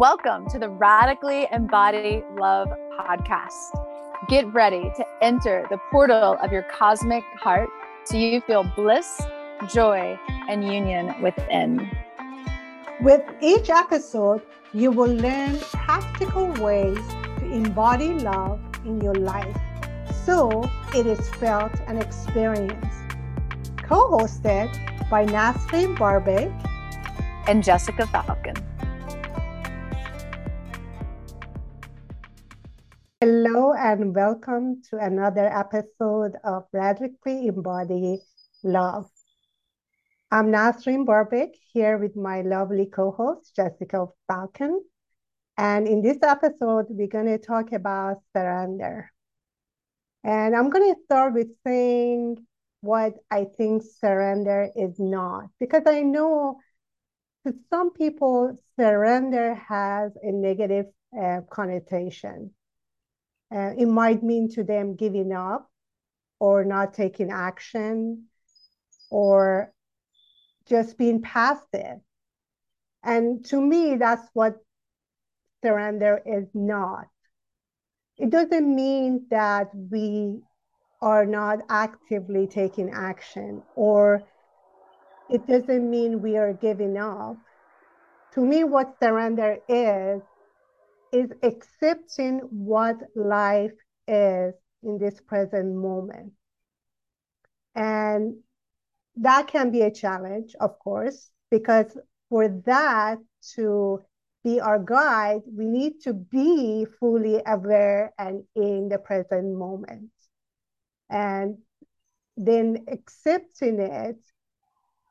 Welcome to the Radically Embody Love podcast. Get ready to enter the portal of your cosmic heart so you feel bliss, joy, and union within. With each episode, you will learn practical ways to embody love in your life so it is felt and experienced. Co hosted by Nasrin Barbic and Jessica Falcon. Hello, and welcome to another episode of Radically Embody Love. I'm Nasrin Barbic here with my lovely co host, Jessica Falcon. And in this episode, we're going to talk about surrender. And I'm going to start with saying what I think surrender is not, because I know to some people, surrender has a negative uh, connotation. Uh, it might mean to them giving up or not taking action or just being passive. And to me, that's what surrender is not. It doesn't mean that we are not actively taking action or it doesn't mean we are giving up. To me, what surrender is, is accepting what life is in this present moment. And that can be a challenge, of course, because for that to be our guide, we need to be fully aware and in the present moment. And then accepting it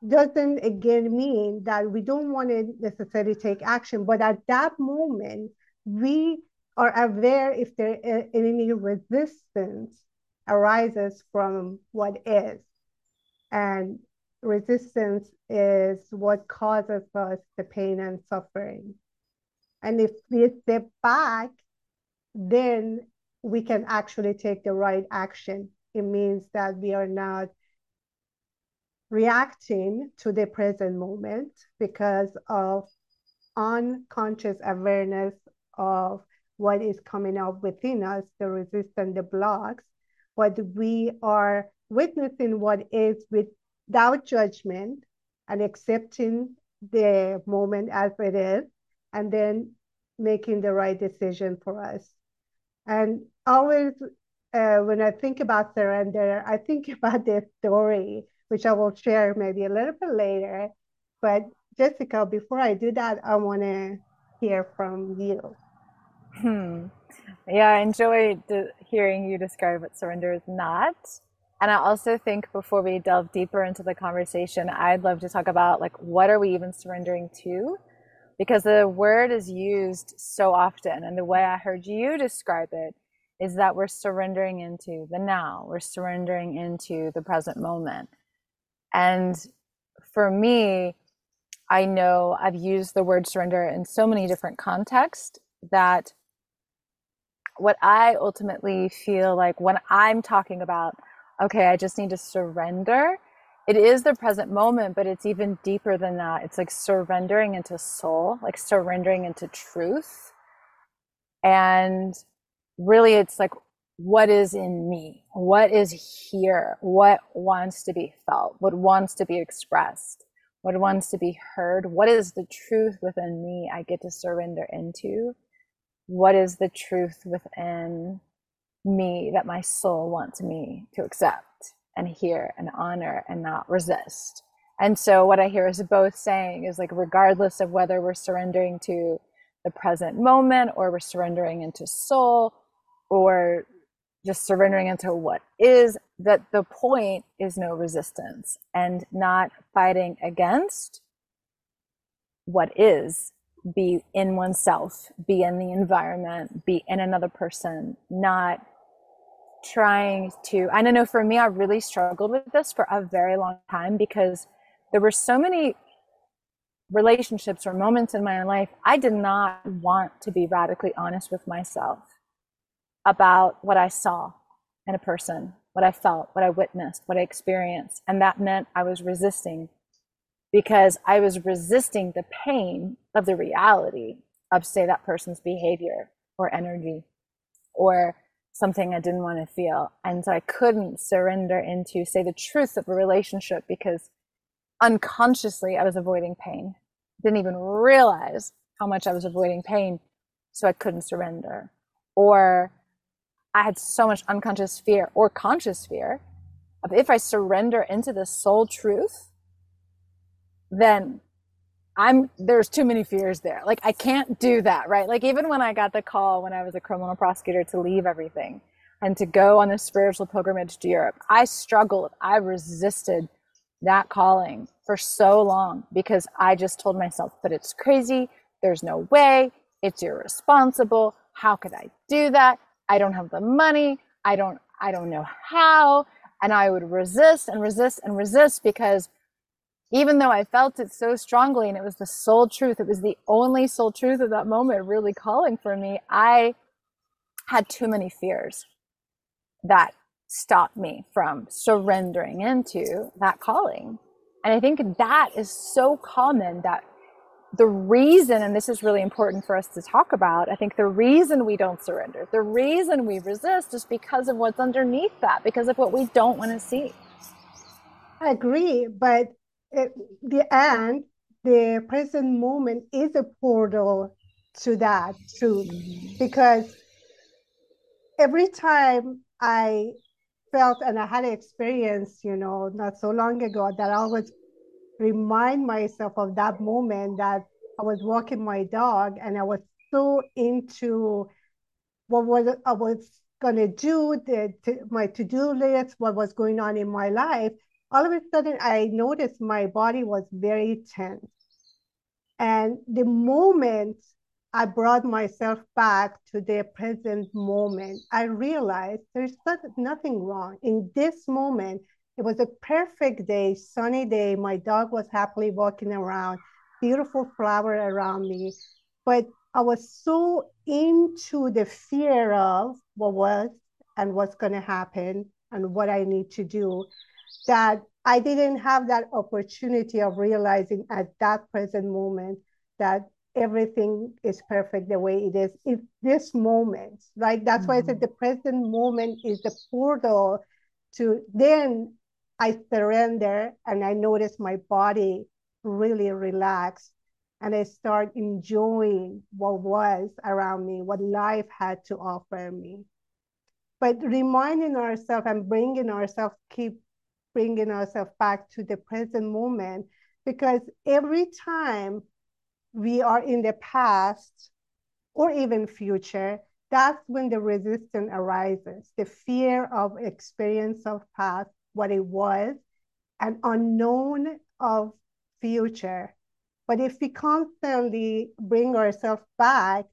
doesn't again mean that we don't want to necessarily take action, but at that moment, we are aware if there is any resistance arises from what is. And resistance is what causes us the pain and suffering. And if we step back, then we can actually take the right action. It means that we are not reacting to the present moment because of unconscious awareness of what is coming up within us, the resistance, the blocks, but we are witnessing what is without judgment and accepting the moment as it is, and then making the right decision for us. And always, uh, when I think about surrender, I think about this story, which I will share maybe a little bit later. But Jessica, before I do that, I want to hear from you. Hmm. Yeah, I enjoyed hearing you describe what surrender is not. And I also think before we delve deeper into the conversation, I'd love to talk about like what are we even surrendering to? Because the word is used so often, and the way I heard you describe it is that we're surrendering into the now, we're surrendering into the present moment. And for me, I know I've used the word surrender in so many different contexts that what I ultimately feel like when I'm talking about, okay, I just need to surrender, it is the present moment, but it's even deeper than that. It's like surrendering into soul, like surrendering into truth. And really, it's like, what is in me? What is here? What wants to be felt? What wants to be expressed? What wants to be heard? What is the truth within me I get to surrender into? What is the truth within me that my soul wants me to accept and hear and honor and not resist. And so what I hear is both saying is like regardless of whether we're surrendering to the present moment or we're surrendering into soul or just surrendering into what is that the point is no resistance and not fighting against what is be in oneself, be in the environment, be in another person, not trying to. I don't know for me, I really struggled with this for a very long time because there were so many relationships or moments in my life I did not want to be radically honest with myself about what I saw in a person, what I felt, what I witnessed, what I experienced. And that meant I was resisting because I was resisting the pain of the reality of, say, that person's behavior or energy or something I didn't want to feel. And so I couldn't surrender into, say, the truth of a relationship because unconsciously I was avoiding pain. Didn't even realize how much I was avoiding pain. So I couldn't surrender. Or I had so much unconscious fear or conscious fear of if I surrender into the soul truth, then I'm there's too many fears there. Like I can't do that, right? Like even when I got the call when I was a criminal prosecutor to leave everything and to go on a spiritual pilgrimage to Europe, I struggled. I resisted that calling for so long because I just told myself, but it's crazy. There's no way. It's irresponsible. How could I do that? I don't have the money. I don't I don't know how. And I would resist and resist and resist because even though I felt it so strongly and it was the soul truth, it was the only soul truth of that moment really calling for me, I had too many fears that stopped me from surrendering into that calling. And I think that is so common that the reason, and this is really important for us to talk about, I think the reason we don't surrender, the reason we resist is because of what's underneath that, because of what we don't want to see. I agree, but it, the end, the present moment is a portal to that truth. Because every time I felt and I had an experience, you know, not so long ago that I always remind myself of that moment that I was walking my dog and I was so into what was I was gonna do, the to, my to-do list, what was going on in my life, all of a sudden I noticed my body was very tense. And the moment I brought myself back to the present moment, I realized there's nothing wrong. In this moment, it was a perfect day, sunny day. My dog was happily walking around, beautiful flower around me. But I was so into the fear of what was and what's going to happen and what I need to do that I didn't have that opportunity of realizing at that present moment that everything is perfect the way it is in this moment, right? That's mm-hmm. why I said mm-hmm. the present moment is the portal to then I surrender and I notice my body really relax and I start enjoying what was around me, what life had to offer me. But reminding ourselves and bringing ourselves, keep bringing ourselves back to the present moment because every time we are in the past or even future, that's when the resistance arises, the fear of experience of past, what it was, and unknown of future. But if we constantly bring ourselves back,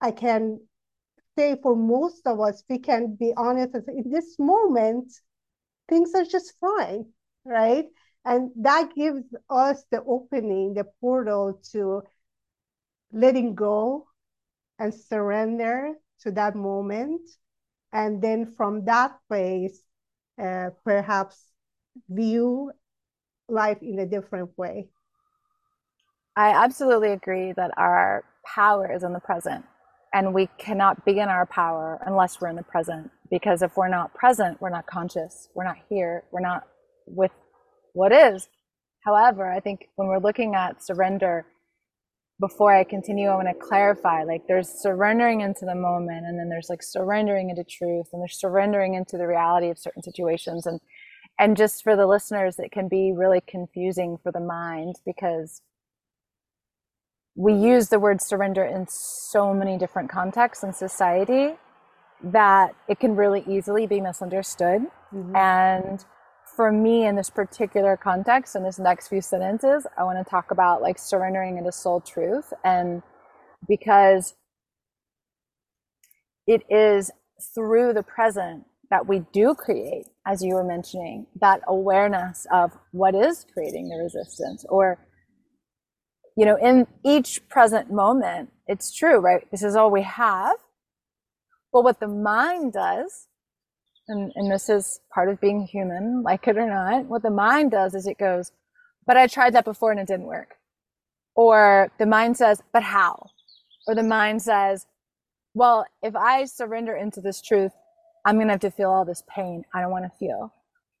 I can say for most of us, we can be honest in this moment, things are just fine, right? And that gives us the opening, the portal to letting go and surrender to that moment. And then from that place, uh, perhaps view life in a different way. I absolutely agree that our power is in the present and we cannot be in our power unless we're in the present because if we're not present we're not conscious we're not here we're not with what is. However i think when we're looking at surrender before i continue i want to clarify like there's surrendering into the moment and then there's like surrendering into truth and there's surrendering into the reality of certain situations and and just for the listeners it can be really confusing for the mind because we use the word surrender in so many different contexts in society that it can really easily be misunderstood. Mm-hmm. And for me, in this particular context, in this next few sentences, I want to talk about like surrendering into soul truth. And because it is through the present that we do create, as you were mentioning, that awareness of what is creating the resistance or you know, in each present moment, it's true, right? This is all we have. But what the mind does, and, and this is part of being human, like it or not, what the mind does is it goes, but I tried that before and it didn't work. Or the mind says, but how? Or the mind says, well, if I surrender into this truth, I'm going to have to feel all this pain I don't want to feel.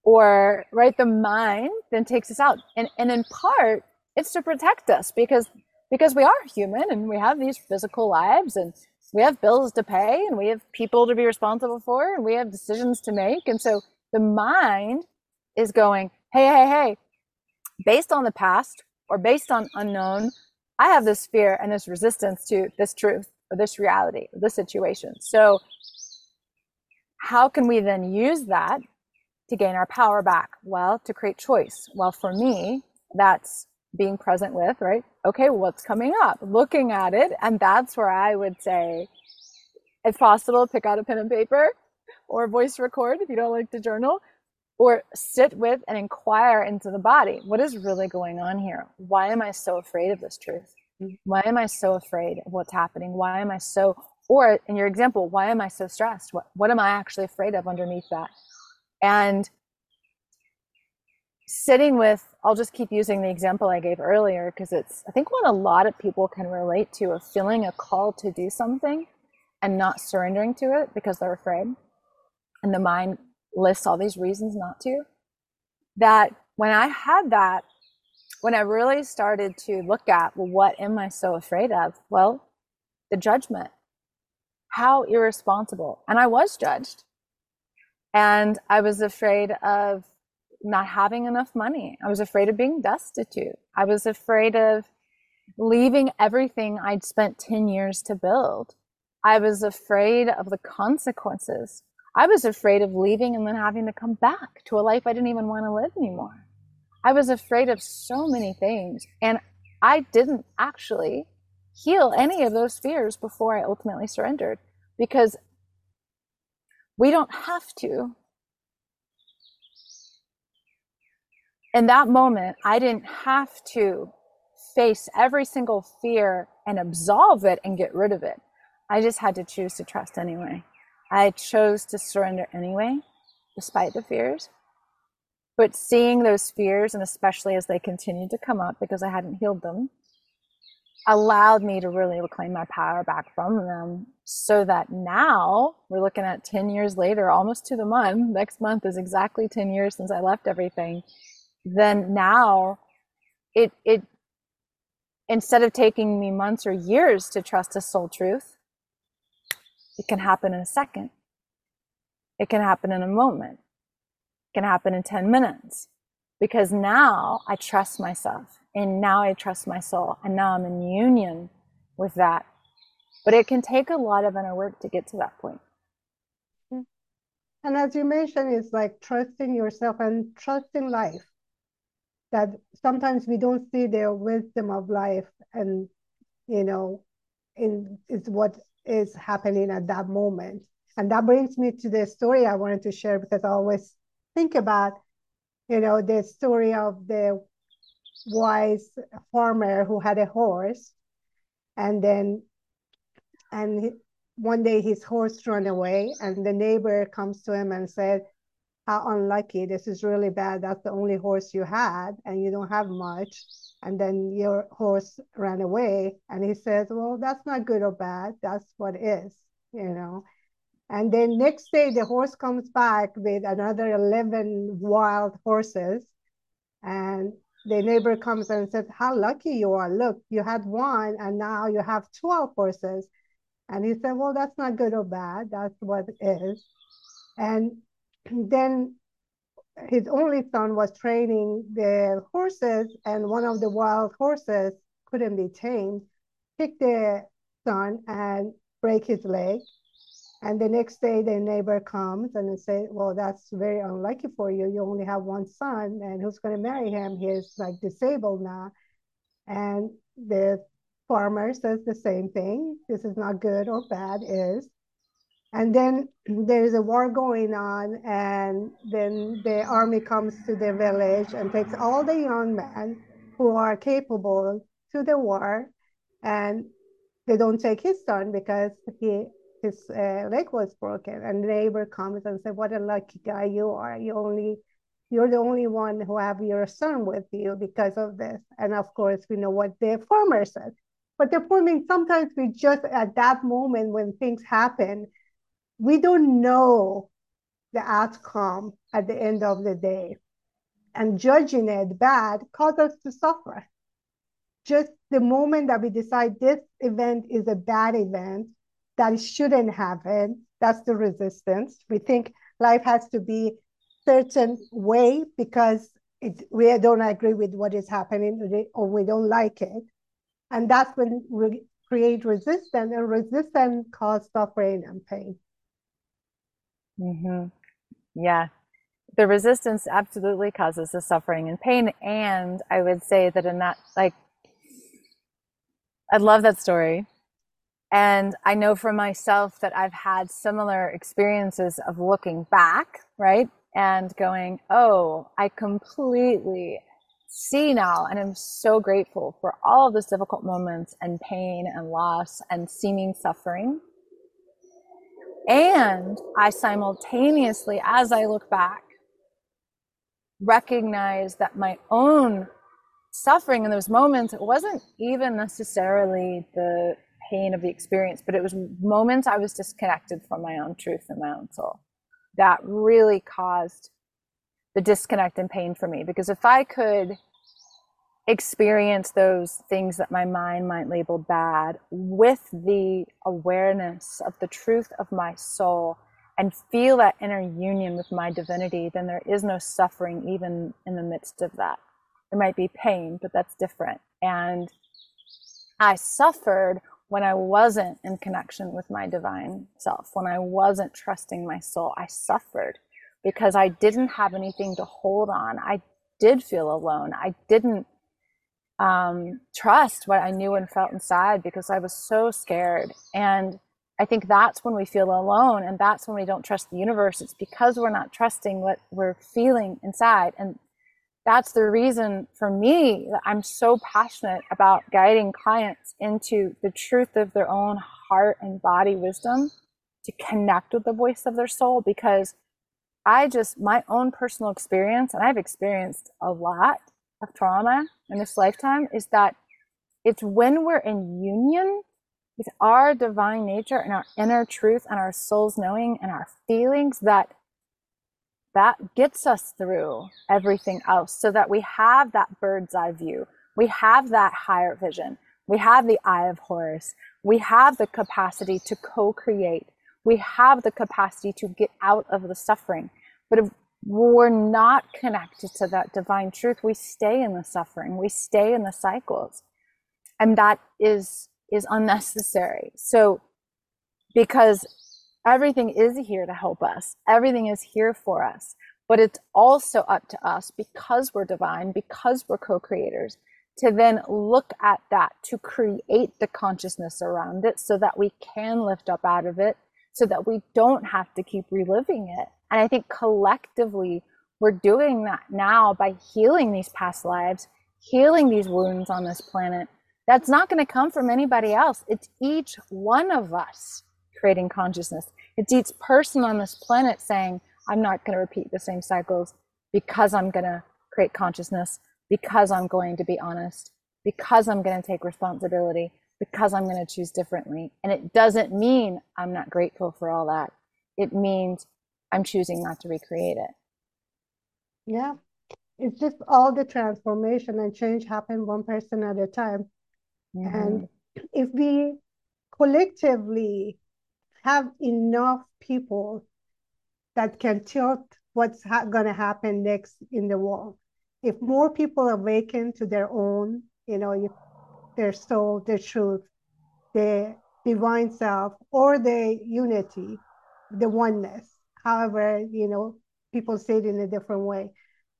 Or, right, the mind then takes us out. And, and in part, it's to protect us because because we are human and we have these physical lives and we have bills to pay and we have people to be responsible for and we have decisions to make. And so the mind is going, hey, hey, hey, based on the past or based on unknown, I have this fear and this resistance to this truth or this reality or this situation. So, how can we then use that to gain our power back? Well, to create choice. Well, for me, that's being present with, right? Okay, what's coming up? Looking at it. And that's where I would say, if possible, pick out a pen and paper or voice record if you don't like to journal, or sit with and inquire into the body. What is really going on here? Why am I so afraid of this truth? Why am I so afraid of what's happening? Why am I so, or in your example, why am I so stressed? What, what am I actually afraid of underneath that? And sitting with i'll just keep using the example i gave earlier because it's i think what a lot of people can relate to of feeling a call to do something and not surrendering to it because they're afraid and the mind lists all these reasons not to that when i had that when i really started to look at well what am i so afraid of? Well the judgment. How irresponsible. And i was judged. And i was afraid of not having enough money. I was afraid of being destitute. I was afraid of leaving everything I'd spent 10 years to build. I was afraid of the consequences. I was afraid of leaving and then having to come back to a life I didn't even want to live anymore. I was afraid of so many things. And I didn't actually heal any of those fears before I ultimately surrendered because we don't have to in that moment, I didn't have to face every single fear and absolve it and get rid of it. I just had to choose to trust anyway. I chose to surrender anyway, despite the fears. But seeing those fears, and especially as they continued to come up because I hadn't healed them, allowed me to really reclaim my power back from them so that now we're looking at 10 years later, almost to the month. Next month is exactly 10 years since I left everything then now it it instead of taking me months or years to trust a soul truth it can happen in a second. It can happen in a moment. It can happen in 10 minutes. Because now i trust myself and now i trust my soul and now i'm in union with that. But it can take a lot of inner work to get to that point. And as you mentioned it's like trusting yourself and trusting life that sometimes we don't see their wisdom of life and you know in is what is happening at that moment. And that brings me to the story i wanted to share because i always think about you know the story of the wise farmer who had a horse and then and one day his horse ran away and the neighbor comes to him and said how unlucky this is really bad that's the only horse you had and you don't have much. And then your horse ran away and he says well that's not good or bad that's what is you know. And then next day the horse comes back with another 11 wild horses and the neighbor comes and says how lucky you are. Look you had one and now you have 12 horses. And he said well that's not good or bad that's what is. And then his only son was training the horses, and one of the wild horses couldn't be tamed, pick the son and break his leg. And the next day, the neighbor comes and say, "Well, that's very unlucky for you. You only have one son, and who's going to marry him? He's like disabled now." And the farmer says the same thing. This is not good or bad. Is and then there's a war going on, and then the army comes to the village and takes all the young men who are capable to the war, and they don't take his son because he his uh, leg was broken. And the neighbor comes and says, "What a lucky guy you are! You only you're the only one who have your son with you because of this. And of course, we know what the farmer said. But the point is, sometimes we just at that moment when things happen, we don't know the outcome at the end of the day. And judging it bad causes us to suffer. Just the moment that we decide this event is a bad event, that shouldn't happen, that's the resistance. We think life has to be certain way because it, we don't agree with what is happening or we don't like it. And that's when we create resistance, and resistance causes suffering and pain. Mm-hmm. Yeah. The resistance absolutely causes the suffering and pain. And I would say that in that, like, I love that story. And I know for myself that I've had similar experiences of looking back, right? And going, oh, I completely see now. And I'm so grateful for all of those difficult moments and pain and loss and seeming suffering. And I simultaneously, as I look back, recognize that my own suffering in those moments it wasn't even necessarily the pain of the experience, but it was moments I was disconnected from my own truth and my own soul that really caused the disconnect and pain for me. Because if I could experience those things that my mind might label bad with the awareness of the truth of my soul and feel that inner union with my divinity, then there is no suffering even in the midst of that. There might be pain, but that's different. And I suffered when I wasn't in connection with my divine self, when I wasn't trusting my soul. I suffered because I didn't have anything to hold on. I did feel alone. I didn't um, trust what I knew and felt inside because I was so scared. And I think that's when we feel alone and that's when we don't trust the universe. It's because we're not trusting what we're feeling inside. And that's the reason for me that I'm so passionate about guiding clients into the truth of their own heart and body wisdom to connect with the voice of their soul because I just, my own personal experience, and I've experienced a lot of trauma in this lifetime, is that it's when we're in union with our divine nature and our inner truth and our soul's knowing and our feelings that that gets us through everything else so that we have that bird's eye view. We have that higher vision. We have the eye of Horus. We have the capacity to co create. We have the capacity to get out of the suffering. But if we're not connected to that divine truth, we stay in the suffering, we stay in the cycles. And that is is unnecessary. So because everything is here to help us. Everything is here for us. But it's also up to us because we're divine, because we're co creators, to then look at that, to create the consciousness around it so that we can lift up out of it, so that we don't have to keep reliving it. And I think collectively, we're doing that now by healing these past lives, healing these wounds on this planet. That's not going to come from anybody else. It's each one of us creating consciousness. It's each person on this planet saying, I'm not going to repeat the same cycles because I'm going to create consciousness, because I'm going to be honest, because I'm going to take responsibility, because I'm going to choose differently. And it doesn't mean I'm not grateful for all that. It means I'm choosing not to recreate it. Yeah. It's just all the transformation and change happen one person at a time. Mm-hmm. And if we collectively have enough people that can tilt what's ha- going to happen next in the world. If more people awaken to their own, you know, their soul, their truth, their divine self, or their unity, the oneness, however, you know, people say it in a different way.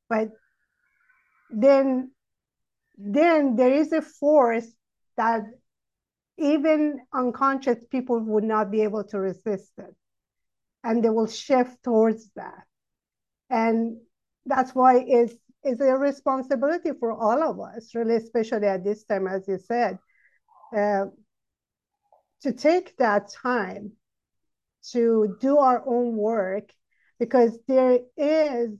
But then then there is a force that even unconscious people would not be able to resist it. And they will shift towards that. And that's why it's, it's a responsibility for all of us, really, especially at this time, as you said, uh, to take that time to do our own work because there is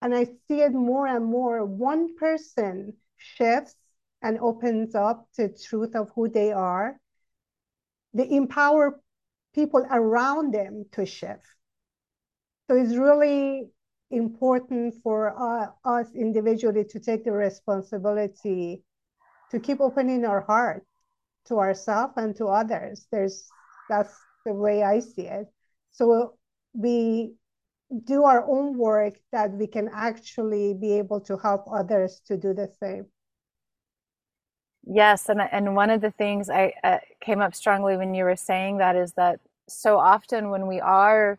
and I see it more and more. One person shifts and opens up to truth of who they are. They empower people around them to shift. So it's really important for uh, us individually to take the responsibility to keep opening our heart to ourselves and to others. There's that's the way I see it. So we do our own work that we can actually be able to help others to do the same. Yes, and and one of the things I uh, came up strongly when you were saying that is that so often when we are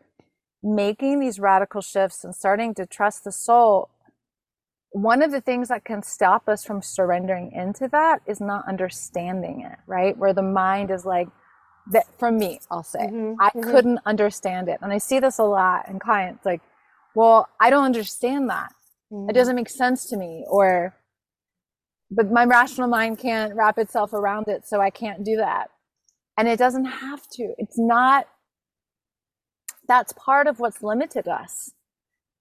making these radical shifts and starting to trust the soul, one of the things that can stop us from surrendering into that is not understanding it, right? Where the mind is like, that for me, I'll say, mm-hmm, I mm-hmm. couldn't understand it. And I see this a lot in clients like, well, I don't understand that. Mm-hmm. It doesn't make sense to me. Or, but my rational mind can't wrap itself around it, so I can't do that. And it doesn't have to. It's not, that's part of what's limited us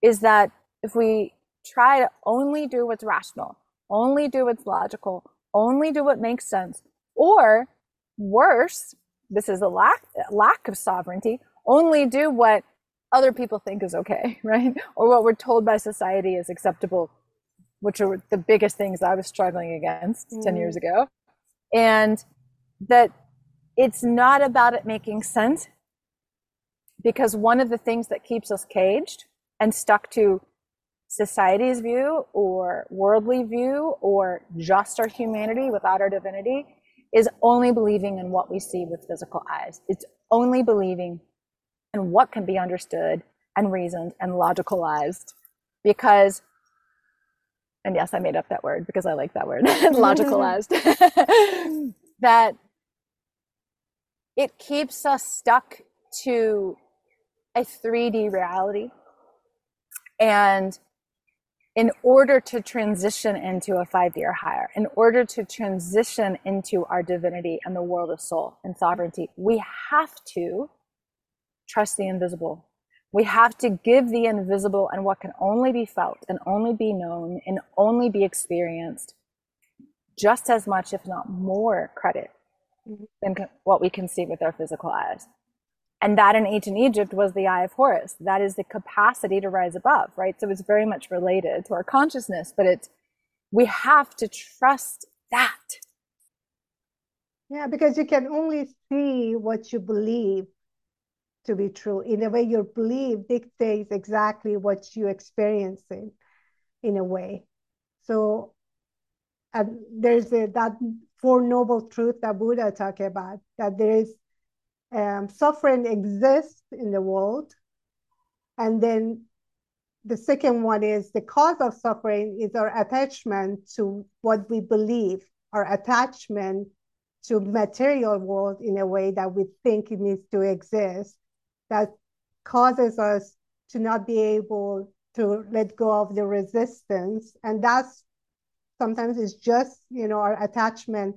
is that if we try to only do what's rational, only do what's logical, only do what makes sense, or worse, this is a lack lack of sovereignty only do what other people think is okay right or what we're told by society is acceptable which are the biggest things i was struggling against mm. 10 years mm. ago and that it's not about it making sense because one of the things that keeps us caged and stuck to society's view or worldly view or just our humanity without our divinity is only believing in what we see with physical eyes. It's only believing in what can be understood and reasoned and logicalized because and yes, I made up that word because I like that word, logicalized. that it keeps us stuck to a 3D reality. And in order to transition into a 5D or higher, in order to transition into our divinity and the world of soul and sovereignty, we have to trust the invisible. We have to give the invisible and what can only be felt and only be known and only be experienced just as much, if not more, credit mm-hmm. than what we can see with our physical eyes. And that in ancient Egypt was the eye of Horus. That is the capacity to rise above, right? So it's very much related to our consciousness, but it's, we have to trust that. Yeah, because you can only see what you believe to be true. In a way, your belief dictates exactly what you're experiencing in a way. So and there's a, that four noble truth that Buddha talked about, that there is um, suffering exists in the world. And then the second one is the cause of suffering is our attachment to what we believe, our attachment to material world in a way that we think it needs to exist that causes us to not be able to let go of the resistance and that's sometimes it's just you know our attachment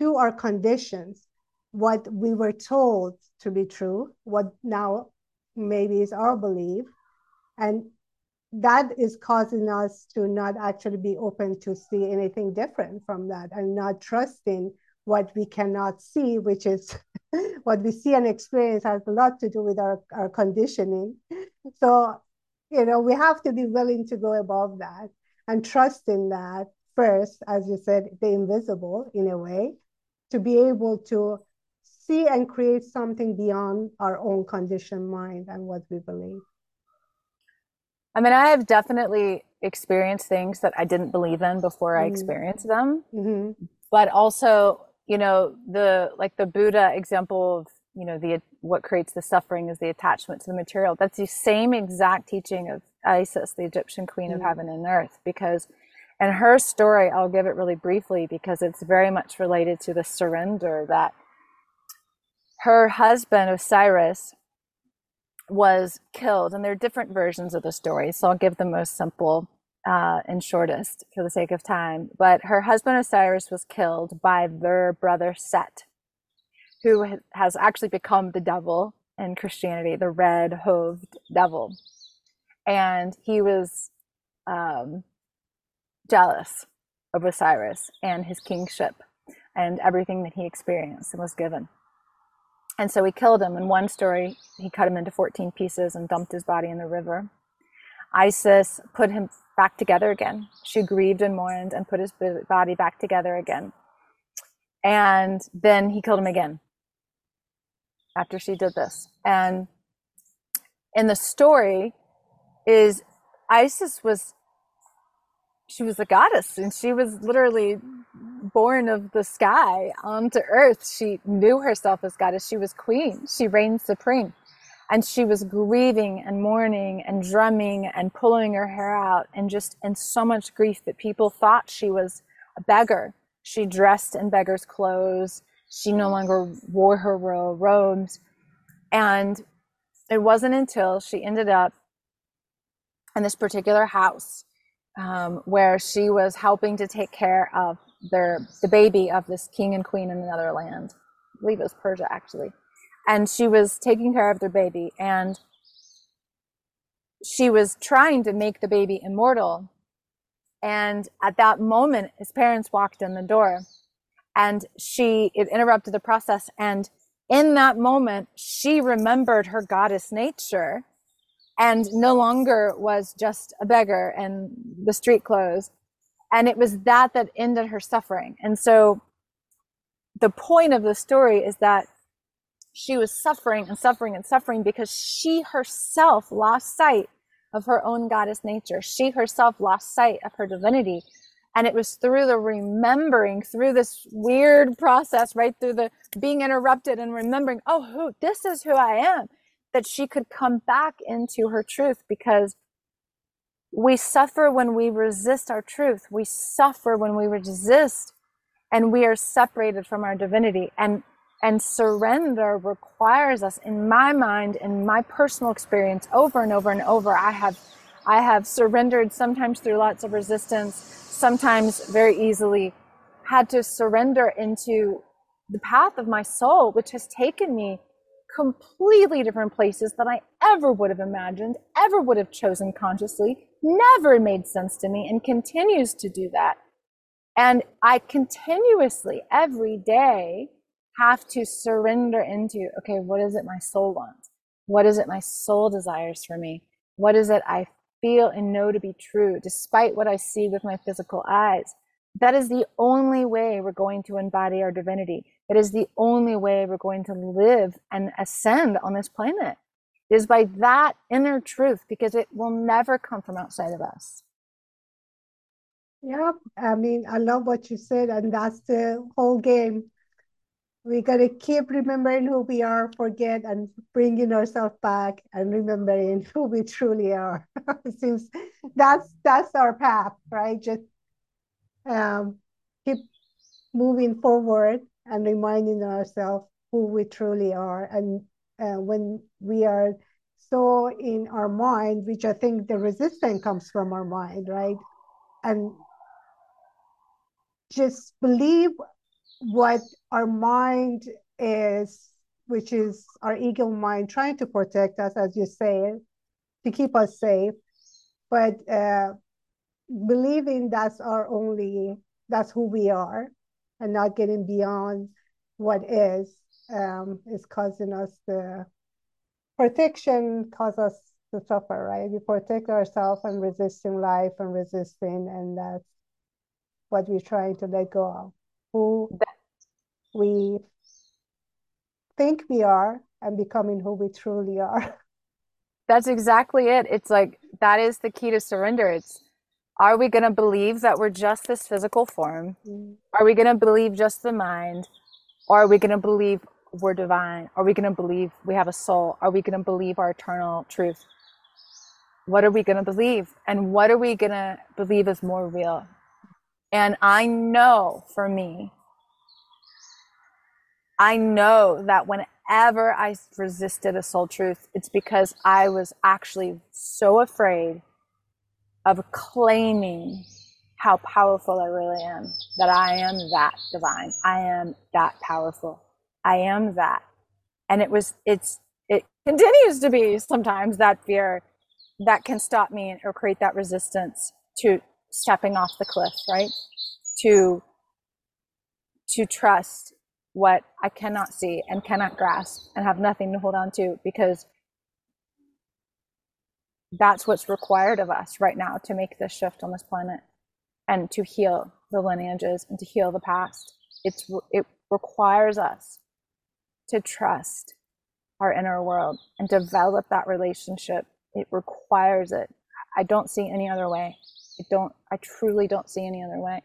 to our conditions what we were told to be true, what now maybe is our belief. And that is causing us to not actually be open to see anything different from that and not trusting what we cannot see, which is what we see and experience has a lot to do with our, our conditioning. So, you know, we have to be willing to go above that and trust in that first, as you said, the invisible in a way, to be able to see and create something beyond our own conditioned mind and what we believe. I mean, I have definitely experienced things that I didn't believe in before mm-hmm. I experienced them. Mm-hmm. But also, you know, the like the Buddha example of, you know, the what creates the suffering is the attachment to the material. That's the same exact teaching of Isis, the Egyptian queen mm-hmm. of heaven and earth, because and her story, I'll give it really briefly because it's very much related to the surrender that her husband, Osiris, was killed. And there are different versions of the story. So I'll give the most simple uh, and shortest for the sake of time. But her husband, Osiris, was killed by their brother Set, who has actually become the devil in Christianity, the red hoved devil. And he was um, jealous of Osiris and his kingship and everything that he experienced and was given. And so he killed him. In one story, he cut him into 14 pieces and dumped his body in the river. Isis put him back together again. She grieved and mourned and put his body back together again. And then he killed him again after she did this. And in the story is Isis was she was a goddess and she was literally born of the sky onto earth. She knew herself as goddess. She was queen. She reigned supreme. And she was grieving and mourning and drumming and pulling her hair out and just in so much grief that people thought she was a beggar. She dressed in beggar's clothes. She no longer wore her royal robes. And it wasn't until she ended up in this particular house um, where she was helping to take care of their the baby of this king and queen in another land. I believe it was Persia actually. And she was taking care of their baby and she was trying to make the baby immortal. And at that moment, his parents walked in the door and she it interrupted the process. And in that moment, she remembered her goddess nature and no longer was just a beggar and the street clothes. And it was that that ended her suffering. And so the point of the story is that she was suffering and suffering and suffering because she herself lost sight of her own goddess nature. She herself lost sight of her divinity. And it was through the remembering, through this weird process, right through the being interrupted and remembering, oh, who this is who I am that she could come back into her truth because we suffer when we resist our truth. We suffer when we resist and we are separated from our divinity. And and surrender requires us in my mind in my personal experience over and over and over i have i have surrendered sometimes through lots of resistance sometimes very easily had to surrender into the path of my soul which has taken me completely different places than I ever would have imagined, ever would have chosen consciously, never made sense to me, and continues to do that. And I continuously, every day, have to surrender into okay, what is it my soul wants? What is it my soul desires for me? What is it I feel and know to be true, despite what I see with my physical eyes? That is the only way we're going to embody our divinity. It is the only way we're going to live and ascend on this planet is by that inner truth because it will never come from outside of us. Yeah, I mean, I love what you said, and that's the whole game. We got to keep remembering who we are, forget, and bringing ourselves back, and remembering who we truly are. seems that's that's our path, right? Just um, keep moving forward and reminding ourselves who we truly are. And uh, when we are so in our mind, which I think the resistance comes from our mind, right? And just believe what our mind is, which is our ego mind trying to protect us, as you say, to keep us safe. But uh, believing that's our only that's who we are and not getting beyond what is um, is causing us the protection cause us to suffer right we protect ourselves and resisting life and resisting and that's what we're trying to let go of who we think we are and becoming who we truly are that's exactly it it's like that is the key to surrender it's are we going to believe that we're just this physical form? Mm. Are we going to believe just the mind? Or are we going to believe we're divine? Are we going to believe we have a soul? Are we going to believe our eternal truth? What are we going to believe? And what are we going to believe is more real? And I know for me, I know that whenever I resisted a soul truth, it's because I was actually so afraid of claiming how powerful I really am, that I am that divine. I am that powerful. I am that. And it was, it's, it continues to be sometimes that fear that can stop me or create that resistance to stepping off the cliff, right? To to trust what I cannot see and cannot grasp and have nothing to hold on to because that's what's required of us right now to make this shift on this planet and to heal the lineages and to heal the past. It's it requires us to trust our inner world and develop that relationship. It requires it. I don't see any other way. I don't I truly don't see any other way.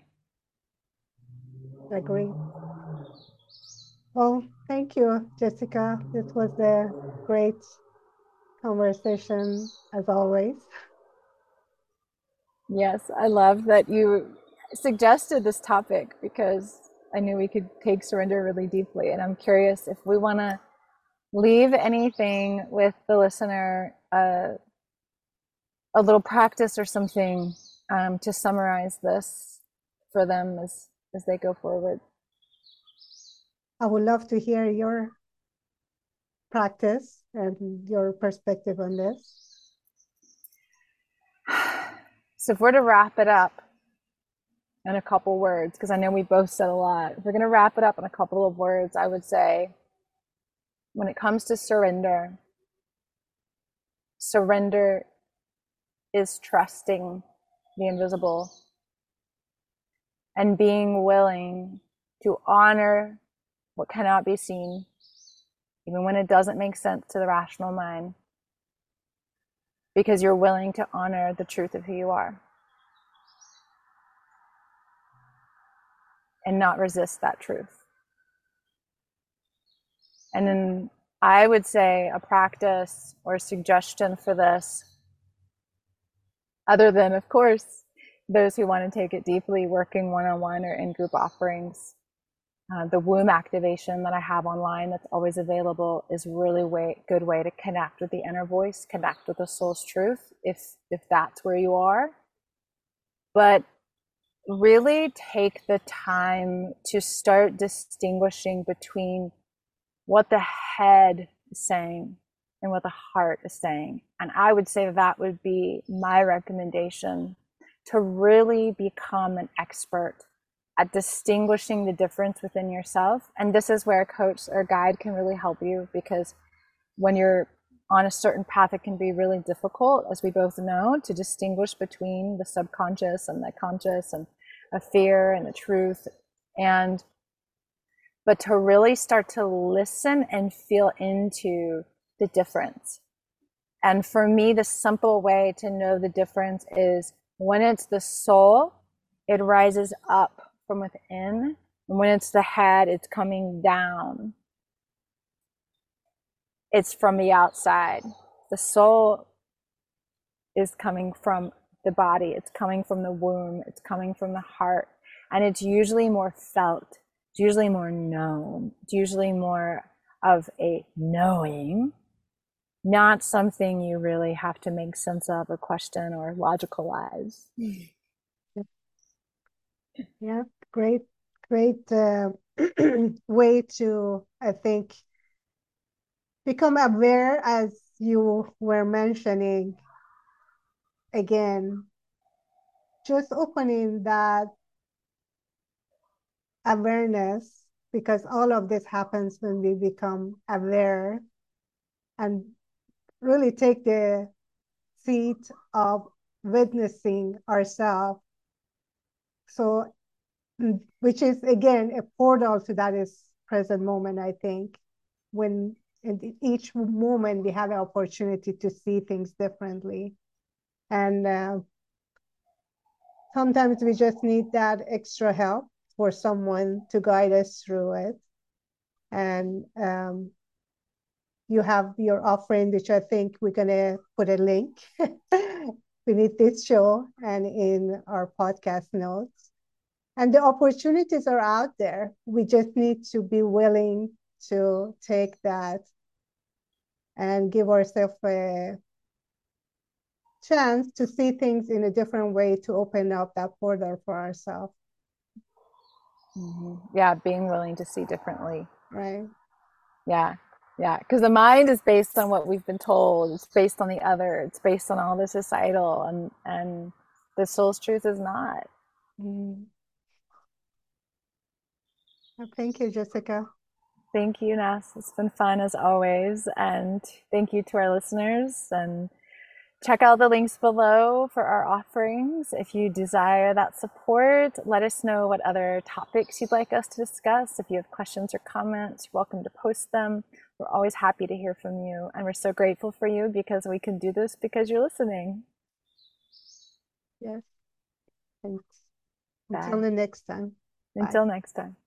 I agree. Well, thank you, Jessica. This was a great conversation as always. Yes, I love that you suggested this topic because I knew we could take surrender really deeply. And I'm curious if we want to leave anything with the listener, uh, a little practice or something um, to summarize this for them as, as they go forward. I would love to hear your practice and your perspective on this. So, if we're to wrap it up in a couple words, because I know we both said a lot, if we're going to wrap it up in a couple of words, I would say when it comes to surrender, surrender is trusting the invisible and being willing to honor what cannot be seen even when it doesn't make sense to the rational mind, because you're willing to honor the truth of who you are and not resist that truth. And then I would say a practice or a suggestion for this, other than, of course, those who want to take it deeply, working one on one or in group offerings, uh, the womb activation that I have online that's always available is really way good way to connect with the inner voice, connect with the soul's truth if if that's where you are. But really take the time to start distinguishing between what the head is saying and what the heart is saying. And I would say that would be my recommendation to really become an expert at distinguishing the difference within yourself. And this is where a coach or guide can really help you because when you're on a certain path, it can be really difficult, as we both know, to distinguish between the subconscious and the conscious and a fear and the truth. And but to really start to listen and feel into the difference. And for me, the simple way to know the difference is when it's the soul, it rises up from within. And when it's the head, it's coming down. It's from the outside. The soul is coming from the body, it's coming from the womb, it's coming from the heart. And it's usually more felt, it's usually more known, it's usually more of a knowing, not something you really have to make sense of or question or logicalize. Yeah, great, great uh, way to, I think, become aware as you were mentioning again, just opening that awareness because all of this happens when we become aware and really take the seat of witnessing ourselves. So which is again a portal to that is present moment i think when in each moment we have an opportunity to see things differently. And uh, sometimes we just need that extra help for someone to guide us through it. And um, you have your offering which i think we're going to put a link beneath this show and in our podcast notes. And the opportunities are out there. We just need to be willing to take that and give ourselves a chance to see things in a different way to open up that portal for ourselves. Mm-hmm. Yeah, being willing to see differently. Right. Yeah. Yeah, because the mind is based on what we've been told. It's based on the other. It's based on all the societal, and and the soul's truth is not. Mm. Well, thank you, Jessica. Thank you, Nas. It's been fun as always, and thank you to our listeners. And check out the links below for our offerings. If you desire that support, let us know what other topics you'd like us to discuss. If you have questions or comments, you're welcome to post them. We're always happy to hear from you, and we're so grateful for you because we can do this because you're listening. Yes. Thanks. Bye. Until the next time. Until next time.